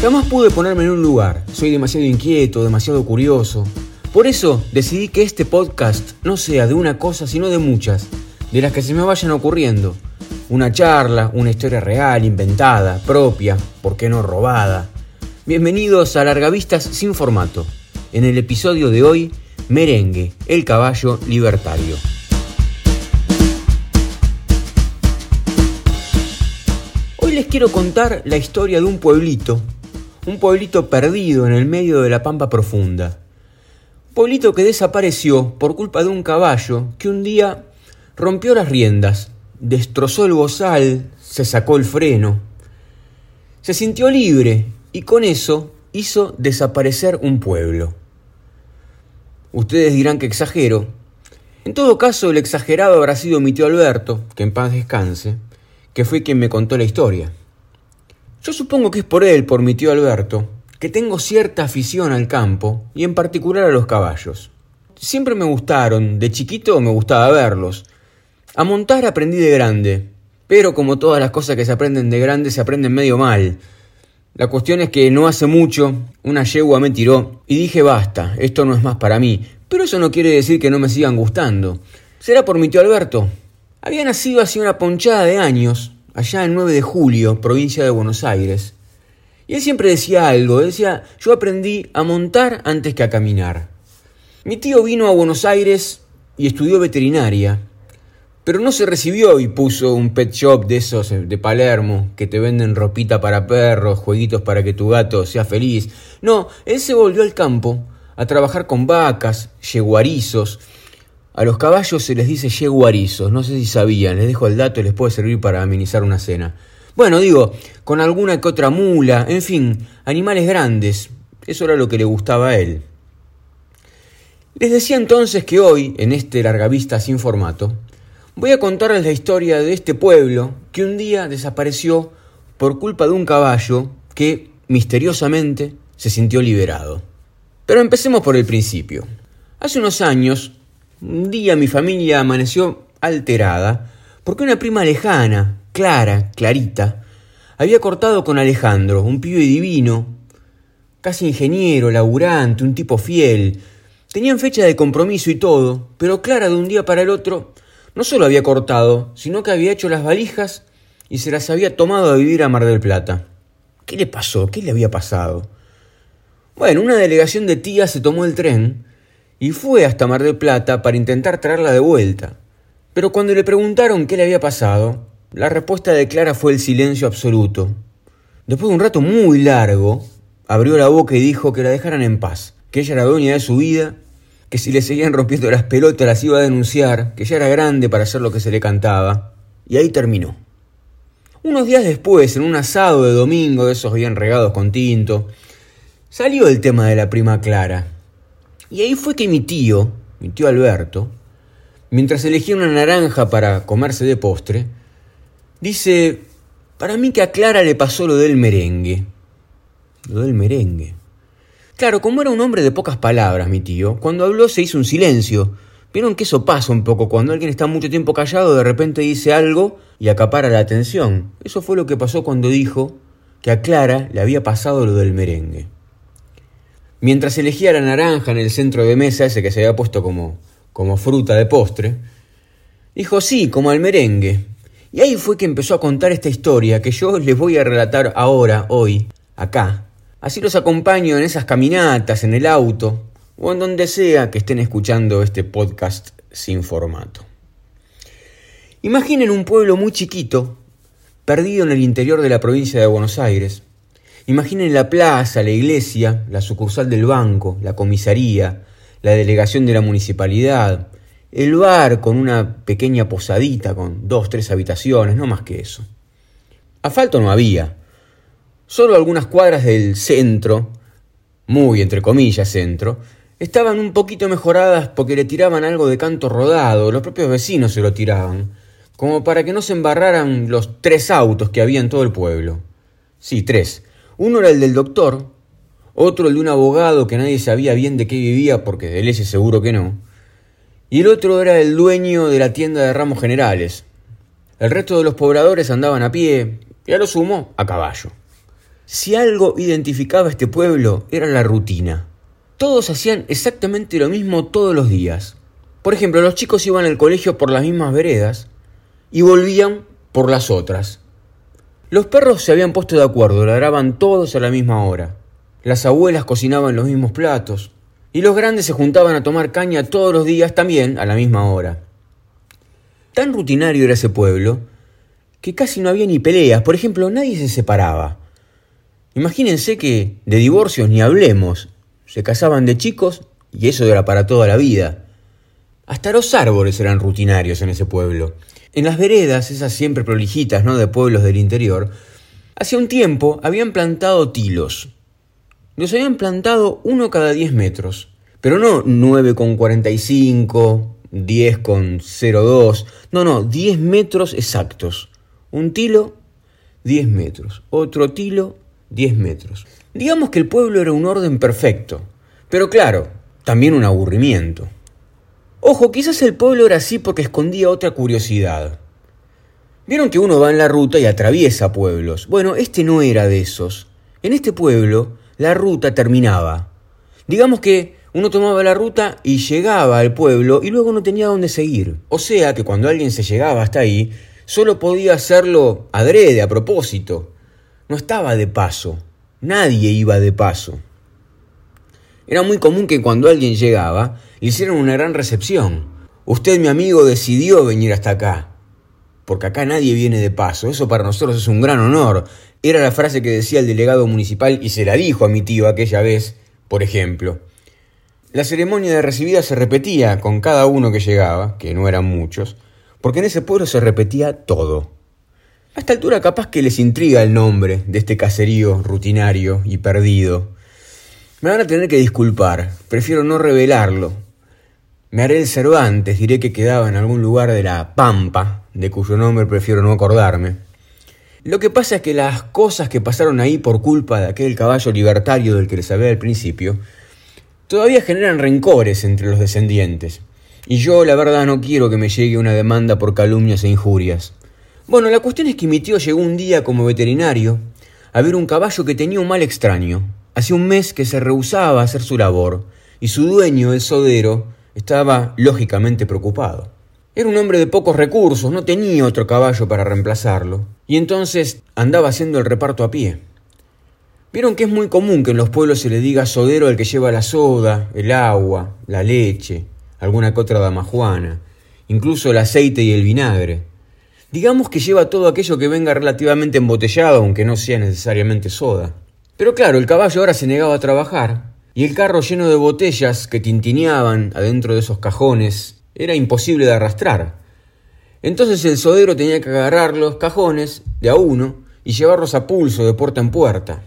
Jamás pude ponerme en un lugar, soy demasiado inquieto, demasiado curioso. Por eso decidí que este podcast no sea de una cosa, sino de muchas, de las que se me vayan ocurriendo. Una charla, una historia real, inventada, propia, ¿por qué no robada? Bienvenidos a Largavistas sin formato. En el episodio de hoy, Merengue, el caballo libertario. Hoy les quiero contar la historia de un pueblito, un pueblito perdido en el medio de la pampa profunda. Un pueblito que desapareció por culpa de un caballo que un día rompió las riendas, destrozó el bozal, se sacó el freno. Se sintió libre y con eso hizo desaparecer un pueblo. Ustedes dirán que exagero. En todo caso, el exagerado habrá sido mi tío Alberto, que en paz descanse, que fue quien me contó la historia. Yo supongo que es por él, por mi tío Alberto, que tengo cierta afición al campo y en particular a los caballos. Siempre me gustaron, de chiquito me gustaba verlos. A montar aprendí de grande, pero como todas las cosas que se aprenden de grande se aprenden medio mal. La cuestión es que no hace mucho una yegua me tiró y dije basta, esto no es más para mí, pero eso no quiere decir que no me sigan gustando. ¿Será por mi tío Alberto? Había nacido hace una ponchada de años, allá el 9 de julio, provincia de Buenos Aires. Y él siempre decía algo, decía, yo aprendí a montar antes que a caminar. Mi tío vino a Buenos Aires y estudió veterinaria, pero no se recibió y puso un pet shop de esos eh, de Palermo, que te venden ropita para perros, jueguitos para que tu gato sea feliz. No, él se volvió al campo a trabajar con vacas, yeguarizos, a los caballos se les dice yeguarizos, no sé si sabían, les dejo el dato y les puede servir para amenizar una cena. Bueno, digo, con alguna que otra mula, en fin, animales grandes. Eso era lo que le gustaba a él. Les decía entonces que hoy, en este largavista sin formato, voy a contarles la historia de este pueblo que un día desapareció por culpa de un caballo que, misteriosamente, se sintió liberado. Pero empecemos por el principio. Hace unos años, un día mi familia amaneció alterada porque una prima lejana, Clara, Clarita, había cortado con Alejandro, un pibe divino, casi ingeniero, laburante, un tipo fiel. Tenían fecha de compromiso y todo, pero Clara de un día para el otro no solo había cortado, sino que había hecho las valijas y se las había tomado a vivir a Mar del Plata. ¿Qué le pasó? ¿Qué le había pasado? Bueno, una delegación de tías se tomó el tren y fue hasta Mar del Plata para intentar traerla de vuelta. Pero cuando le preguntaron qué le había pasado, la respuesta de Clara fue el silencio absoluto. Después de un rato muy largo, abrió la boca y dijo que la dejaran en paz, que ella era dueña de su vida, que si le seguían rompiendo las pelotas las iba a denunciar, que ya era grande para hacer lo que se le cantaba, y ahí terminó. Unos días después, en un asado de domingo de esos bien regados con tinto, salió el tema de la prima Clara, y ahí fue que mi tío, mi tío Alberto, mientras elegía una naranja para comerse de postre, dice, para mí que a Clara le pasó lo del merengue. Lo del merengue. Claro, como era un hombre de pocas palabras, mi tío, cuando habló se hizo un silencio. Vieron que eso pasa un poco, cuando alguien está mucho tiempo callado, de repente dice algo y acapara la atención. Eso fue lo que pasó cuando dijo que a Clara le había pasado lo del merengue. Mientras elegía la naranja en el centro de mesa, ese que se había puesto como, como fruta de postre, dijo sí, como al merengue. Y ahí fue que empezó a contar esta historia que yo les voy a relatar ahora, hoy, acá. Así los acompaño en esas caminatas, en el auto, o en donde sea que estén escuchando este podcast sin formato. Imaginen un pueblo muy chiquito, perdido en el interior de la provincia de Buenos Aires, Imaginen la plaza, la iglesia, la sucursal del banco, la comisaría, la delegación de la municipalidad, el bar con una pequeña posadita con dos, tres habitaciones, no más que eso. Asfalto no había. Solo algunas cuadras del centro, muy entre comillas centro, estaban un poquito mejoradas porque le tiraban algo de canto rodado, los propios vecinos se lo tiraban, como para que no se embarraran los tres autos que había en todo el pueblo. Sí, tres uno era el del doctor, otro el de un abogado que nadie sabía bien de qué vivía porque de leyes seguro que no, y el otro era el dueño de la tienda de ramos generales. El resto de los pobladores andaban a pie y a lo sumo a caballo. Si algo identificaba este pueblo era la rutina. Todos hacían exactamente lo mismo todos los días. Por ejemplo, los chicos iban al colegio por las mismas veredas y volvían por las otras. Los perros se habían puesto de acuerdo, ladraban todos a la misma hora. Las abuelas cocinaban los mismos platos. Y los grandes se juntaban a tomar caña todos los días también a la misma hora. Tan rutinario era ese pueblo que casi no había ni peleas. Por ejemplo, nadie se separaba. Imagínense que de divorcios ni hablemos. Se casaban de chicos y eso era para toda la vida. Hasta los árboles eran rutinarios en ese pueblo. En las veredas, esas siempre prolijitas, ¿no? de pueblos del interior, hacía un tiempo habían plantado tilos. Los habían plantado uno cada 10 metros, pero no 9,45, 10,02, no, no, 10 metros exactos. Un tilo, 10 metros. Otro tilo, 10 metros. Digamos que el pueblo era un orden perfecto, pero claro, también un aburrimiento. Ojo, quizás el pueblo era así porque escondía otra curiosidad. Vieron que uno va en la ruta y atraviesa pueblos. Bueno, este no era de esos. En este pueblo, la ruta terminaba. Digamos que uno tomaba la ruta y llegaba al pueblo y luego no tenía dónde seguir. O sea que cuando alguien se llegaba hasta ahí, solo podía hacerlo adrede, a propósito. No estaba de paso. Nadie iba de paso. Era muy común que cuando alguien llegaba, le hicieran una gran recepción. Usted, mi amigo, decidió venir hasta acá. Porque acá nadie viene de paso. Eso para nosotros es un gran honor. Era la frase que decía el delegado municipal y se la dijo a mi tío aquella vez, por ejemplo. La ceremonia de recibida se repetía con cada uno que llegaba, que no eran muchos, porque en ese pueblo se repetía todo. A esta altura capaz que les intriga el nombre de este caserío rutinario y perdido. Me van a tener que disculpar, prefiero no revelarlo. Me haré el Cervantes, diré que quedaba en algún lugar de la Pampa, de cuyo nombre prefiero no acordarme. Lo que pasa es que las cosas que pasaron ahí por culpa de aquel caballo libertario del que les hablé al principio, todavía generan rencores entre los descendientes. Y yo, la verdad, no quiero que me llegue una demanda por calumnias e injurias. Bueno, la cuestión es que mi tío llegó un día como veterinario a ver un caballo que tenía un mal extraño. Hacía un mes que se rehusaba a hacer su labor, y su dueño, el sodero, estaba lógicamente preocupado. Era un hombre de pocos recursos, no tenía otro caballo para reemplazarlo, y entonces andaba haciendo el reparto a pie. Vieron que es muy común que en los pueblos se le diga sodero al que lleva la soda, el agua, la leche, alguna que otra damajuana, incluso el aceite y el vinagre. Digamos que lleva todo aquello que venga relativamente embotellado, aunque no sea necesariamente soda. Pero claro, el caballo ahora se negaba a trabajar, y el carro lleno de botellas que tintineaban adentro de esos cajones era imposible de arrastrar. Entonces el sodero tenía que agarrar los cajones de a uno y llevarlos a pulso de puerta en puerta.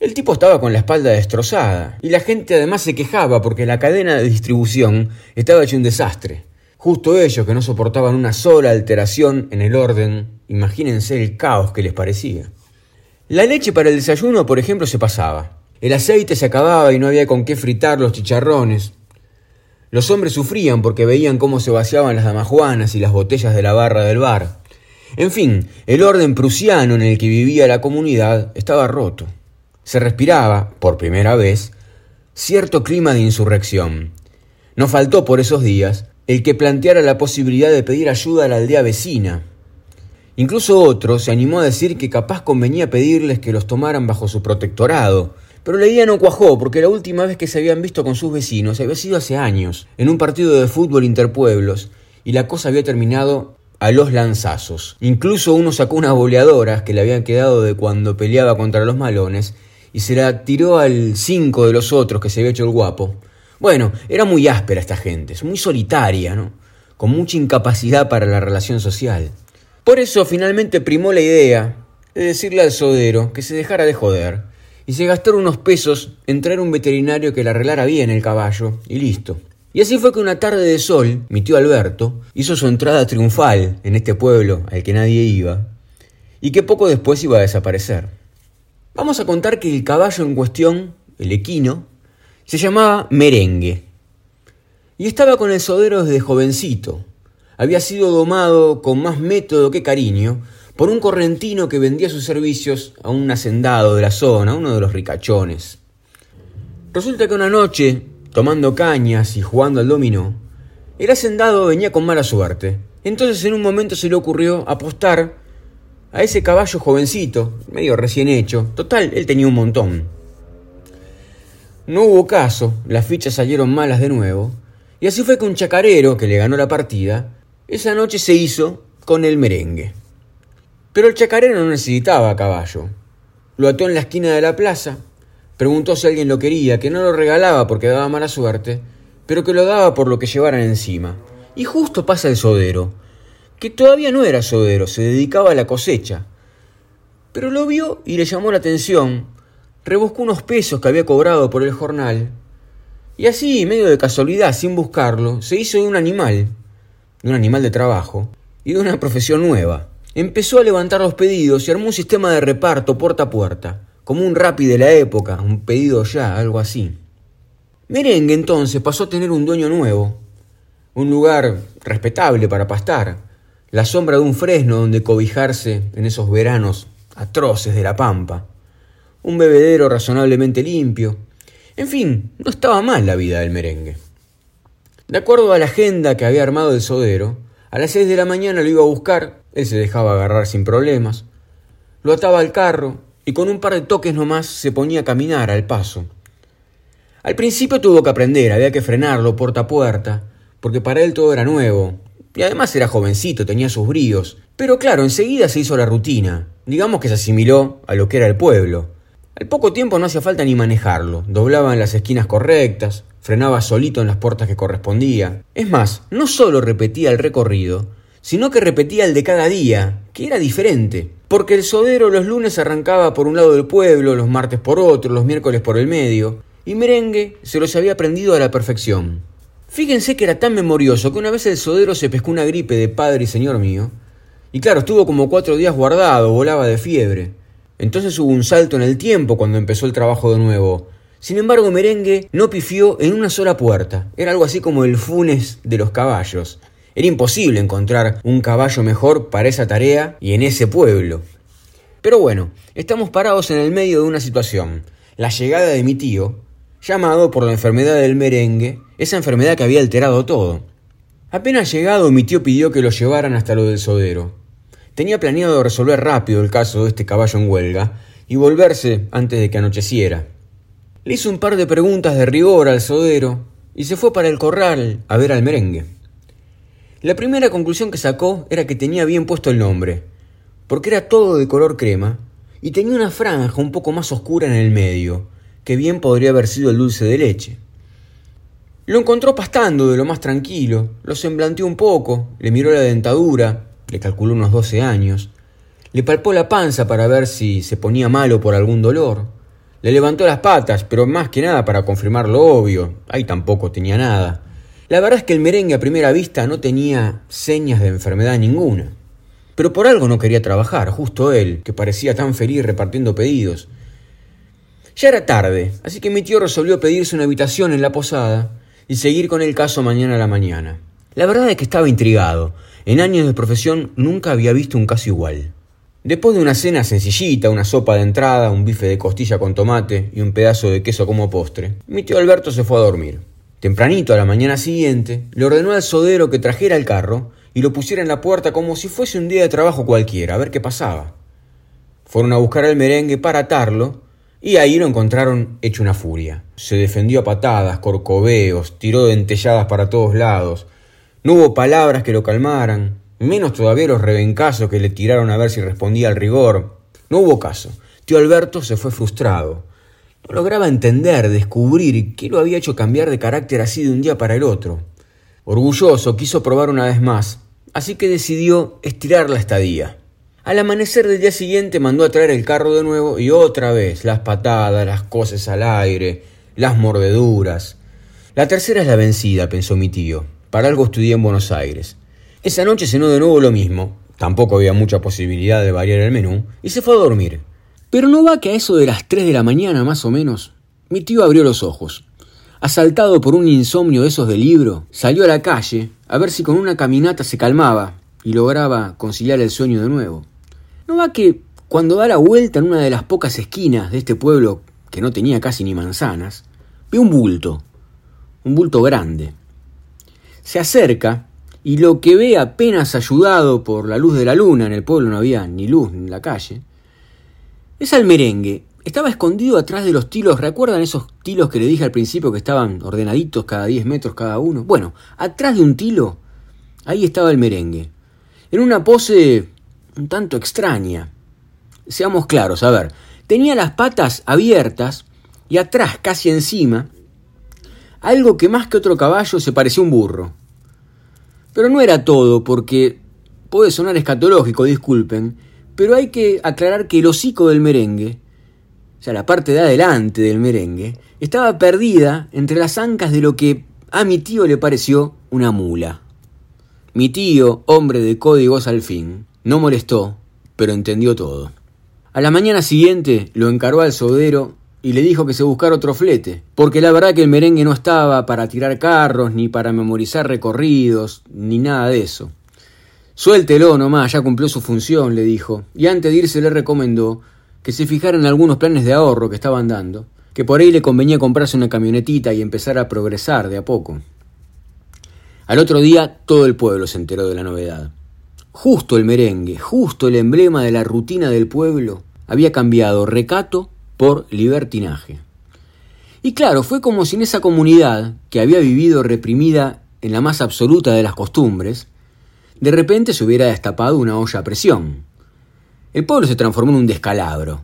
El tipo estaba con la espalda destrozada, y la gente además se quejaba porque la cadena de distribución estaba hecho un desastre. Justo ellos que no soportaban una sola alteración en el orden, imagínense el caos que les parecía. La leche para el desayuno, por ejemplo, se pasaba. El aceite se acababa y no había con qué fritar los chicharrones. Los hombres sufrían porque veían cómo se vaciaban las damajuanas y las botellas de la barra del bar. En fin, el orden prusiano en el que vivía la comunidad estaba roto. Se respiraba, por primera vez, cierto clima de insurrección. No faltó por esos días el que planteara la posibilidad de pedir ayuda a la aldea vecina, Incluso otro se animó a decir que capaz convenía pedirles que los tomaran bajo su protectorado. Pero la idea no cuajó porque la última vez que se habían visto con sus vecinos había sido hace años, en un partido de fútbol interpueblos, y la cosa había terminado a los lanzazos. Incluso uno sacó unas boleadoras que le habían quedado de cuando peleaba contra los malones y se la tiró al cinco de los otros que se había hecho el guapo. Bueno, era muy áspera esta gente, muy solitaria, ¿no? Con mucha incapacidad para la relación social. Por eso finalmente primó la idea de decirle al sodero que se dejara de joder y se gastara unos pesos en traer un veterinario que le arreglara bien el caballo y listo. Y así fue que una tarde de sol, mi tío Alberto hizo su entrada triunfal en este pueblo al que nadie iba y que poco después iba a desaparecer. Vamos a contar que el caballo en cuestión, el equino, se llamaba Merengue y estaba con el sodero desde jovencito, había sido domado con más método que cariño por un correntino que vendía sus servicios a un hacendado de la zona, uno de los ricachones. Resulta que una noche, tomando cañas y jugando al dominó, el hacendado venía con mala suerte. Entonces en un momento se le ocurrió apostar a ese caballo jovencito, medio recién hecho. Total, él tenía un montón. No hubo caso, las fichas salieron malas de nuevo, y así fue que un chacarero que le ganó la partida, esa noche se hizo con el merengue. Pero el chacarero no necesitaba caballo. Lo ató en la esquina de la plaza, preguntó si alguien lo quería, que no lo regalaba porque daba mala suerte, pero que lo daba por lo que llevaran encima. Y justo pasa el sodero, que todavía no era sodero, se dedicaba a la cosecha. Pero lo vio y le llamó la atención, rebuscó unos pesos que había cobrado por el jornal, y así, medio de casualidad, sin buscarlo, se hizo de un animal, de un animal de trabajo, y de una profesión nueva. Empezó a levantar los pedidos y armó un sistema de reparto puerta a puerta, como un rapi de la época, un pedido ya, algo así. Merengue entonces pasó a tener un dueño nuevo, un lugar respetable para pastar, la sombra de un fresno donde cobijarse en esos veranos atroces de la pampa, un bebedero razonablemente limpio. En fin, no estaba mal la vida del merengue. De acuerdo a la agenda que había armado el sodero, a las seis de la mañana lo iba a buscar él se dejaba agarrar sin problemas. Lo ataba al carro y con un par de toques nomás se ponía a caminar al paso. Al principio tuvo que aprender, había que frenarlo puerta a puerta, porque para él todo era nuevo. Y además era jovencito, tenía sus bríos. Pero claro, enseguida se hizo la rutina. Digamos que se asimiló a lo que era el pueblo. Al poco tiempo no hacía falta ni manejarlo. Doblaba en las esquinas correctas, frenaba solito en las puertas que correspondía. Es más, no solo repetía el recorrido, sino que repetía el de cada día, que era diferente. Porque el sodero los lunes arrancaba por un lado del pueblo, los martes por otro, los miércoles por el medio, y merengue se los había aprendido a la perfección. Fíjense que era tan memorioso que una vez el sodero se pescó una gripe de padre y señor mío, y claro, estuvo como cuatro días guardado, volaba de fiebre. Entonces hubo un salto en el tiempo cuando empezó el trabajo de nuevo. Sin embargo, Merengue no pifió en una sola puerta. Era algo así como el funes de los caballos. Era imposible encontrar un caballo mejor para esa tarea y en ese pueblo. Pero bueno, estamos parados en el medio de una situación. La llegada de mi tío, llamado por la enfermedad del merengue, esa enfermedad que había alterado todo. Apenas llegado, mi tío pidió que lo llevaran hasta lo del sodero. Tenía planeado resolver rápido el caso de este caballo en huelga y volverse antes de que anocheciera. Le hizo un par de preguntas de rigor al sodero y se fue para el corral a ver al merengue. La primera conclusión que sacó era que tenía bien puesto el nombre, porque era todo de color crema y tenía una franja un poco más oscura en el medio, que bien podría haber sido el dulce de leche. Lo encontró pastando de lo más tranquilo, lo semblanteó un poco, le miró la dentadura, le calculó unos doce años, le palpó la panza para ver si se ponía malo por algún dolor, le levantó las patas, pero más que nada para confirmar lo obvio, ahí tampoco tenía nada. La verdad es que el merengue a primera vista no tenía señas de enfermedad ninguna. Pero por algo no quería trabajar, justo él, que parecía tan feliz repartiendo pedidos. Ya era tarde, así que mi tío resolvió pedirse una habitación en la posada y seguir con el caso mañana a la mañana. La verdad es que estaba intrigado. En años de profesión nunca había visto un caso igual. Después de una cena sencillita, una sopa de entrada, un bife de costilla con tomate y un pedazo de queso como postre, mi tío Alberto se fue a dormir. Tempranito a la mañana siguiente, le ordenó al sodero que trajera el carro y lo pusiera en la puerta como si fuese un día de trabajo cualquiera, a ver qué pasaba. Fueron a buscar el merengue para atarlo y ahí lo encontraron hecho una furia. Se defendió a patadas, corcoveos, tiró dentelladas para todos lados. No hubo palabras que lo calmaran, menos todavía los rebencazos que le tiraron a ver si respondía al rigor. No hubo caso. Tío Alberto se fue frustrado. No lograba entender, descubrir qué lo había hecho cambiar de carácter así de un día para el otro. Orgulloso, quiso probar una vez más, así que decidió estirar la estadía. Al amanecer del día siguiente mandó a traer el carro de nuevo y otra vez las patadas, las cosas al aire, las mordeduras. La tercera es la vencida, pensó mi tío. Para algo estudié en Buenos Aires. Esa noche cenó de nuevo lo mismo, tampoco había mucha posibilidad de variar el menú, y se fue a dormir. Pero no va que a eso de las tres de la mañana más o menos, mi tío abrió los ojos. Asaltado por un insomnio de esos de libro, salió a la calle a ver si con una caminata se calmaba y lograba conciliar el sueño de nuevo. ¿No va que cuando da la vuelta en una de las pocas esquinas de este pueblo que no tenía casi ni manzanas, ve un bulto, un bulto grande? Se acerca y lo que ve apenas ayudado por la luz de la luna, en el pueblo no había ni luz en la calle, es al merengue. Estaba escondido atrás de los tilos, ¿recuerdan esos tilos que le dije al principio que estaban ordenaditos cada 10 metros cada uno? Bueno, atrás de un tilo, ahí estaba el merengue, en una pose un tanto extraña. Seamos claros, a ver, tenía las patas abiertas y atrás, casi encima, algo que más que otro caballo se parecía a un burro. Pero no era todo, porque puede sonar escatológico, disculpen, pero hay que aclarar que el hocico del merengue, o sea, la parte de adelante del merengue, estaba perdida entre las ancas de lo que a mi tío le pareció una mula. Mi tío, hombre de códigos al fin, no molestó, pero entendió todo. A la mañana siguiente lo encaró al sodero y le dijo que se buscara otro flete, porque la verdad que el merengue no estaba para tirar carros, ni para memorizar recorridos, ni nada de eso. Suéltelo nomás, ya cumplió su función, le dijo, y antes de irse le recomendó que se fijara en algunos planes de ahorro que estaban dando, que por ahí le convenía comprarse una camionetita y empezar a progresar de a poco. Al otro día todo el pueblo se enteró de la novedad. Justo el merengue, justo el emblema de la rutina del pueblo, había cambiado recato por libertinaje. Y claro, fue como si en esa comunidad, que había vivido reprimida en la más absoluta de las costumbres, de repente se hubiera destapado una olla a presión. El pueblo se transformó en un descalabro.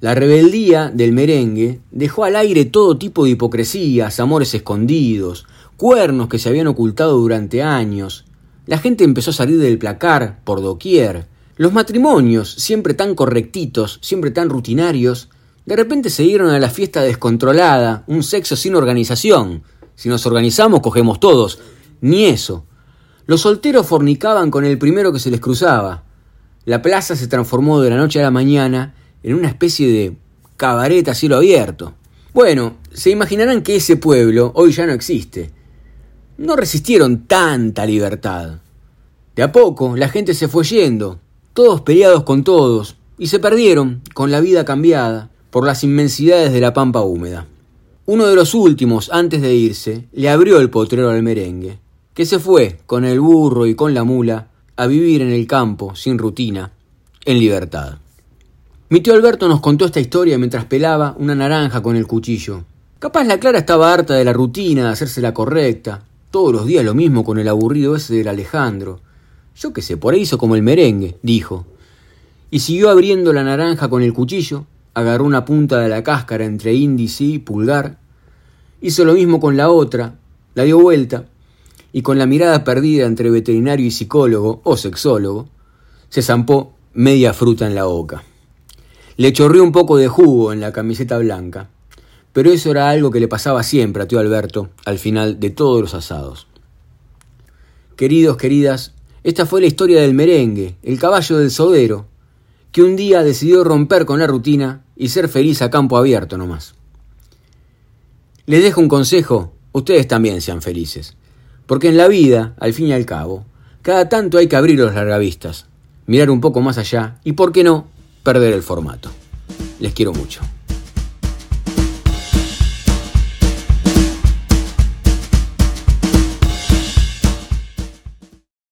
La rebeldía del merengue dejó al aire todo tipo de hipocresías, amores escondidos, cuernos que se habían ocultado durante años. La gente empezó a salir del placar por doquier. Los matrimonios, siempre tan correctitos, siempre tan rutinarios, de repente se dieron a la fiesta descontrolada, un sexo sin organización. Si nos organizamos, cogemos todos. Ni eso. Los solteros fornicaban con el primero que se les cruzaba. La plaza se transformó de la noche a la mañana en una especie de cabaret a cielo abierto. Bueno, se imaginarán que ese pueblo hoy ya no existe. No resistieron tanta libertad. De a poco la gente se fue yendo, todos peleados con todos, y se perdieron con la vida cambiada por las inmensidades de la pampa húmeda. Uno de los últimos, antes de irse, le abrió el potrero al merengue, que se fue con el burro y con la mula a vivir en el campo, sin rutina, en libertad. Mi tío Alberto nos contó esta historia mientras pelaba una naranja con el cuchillo. Capaz la Clara estaba harta de la rutina, de hacerse la correcta. Todos los días lo mismo con el aburrido ese del Alejandro. Yo qué sé, por ahí hizo como el merengue, dijo. Y siguió abriendo la naranja con el cuchillo agarró una punta de la cáscara entre índice y pulgar, hizo lo mismo con la otra, la dio vuelta, y con la mirada perdida entre veterinario y psicólogo o sexólogo, se zampó media fruta en la boca. Le chorrió un poco de jugo en la camiseta blanca, pero eso era algo que le pasaba siempre a tío Alberto al final de todos los asados. Queridos, queridas, esta fue la historia del merengue, el caballo del sodero, que un día decidió romper con la rutina y ser feliz a campo abierto nomás. Les dejo un consejo, ustedes también sean felices, porque en la vida, al fin y al cabo, cada tanto hay que abrir los largavistas, mirar un poco más allá y, por qué no, perder el formato. Les quiero mucho.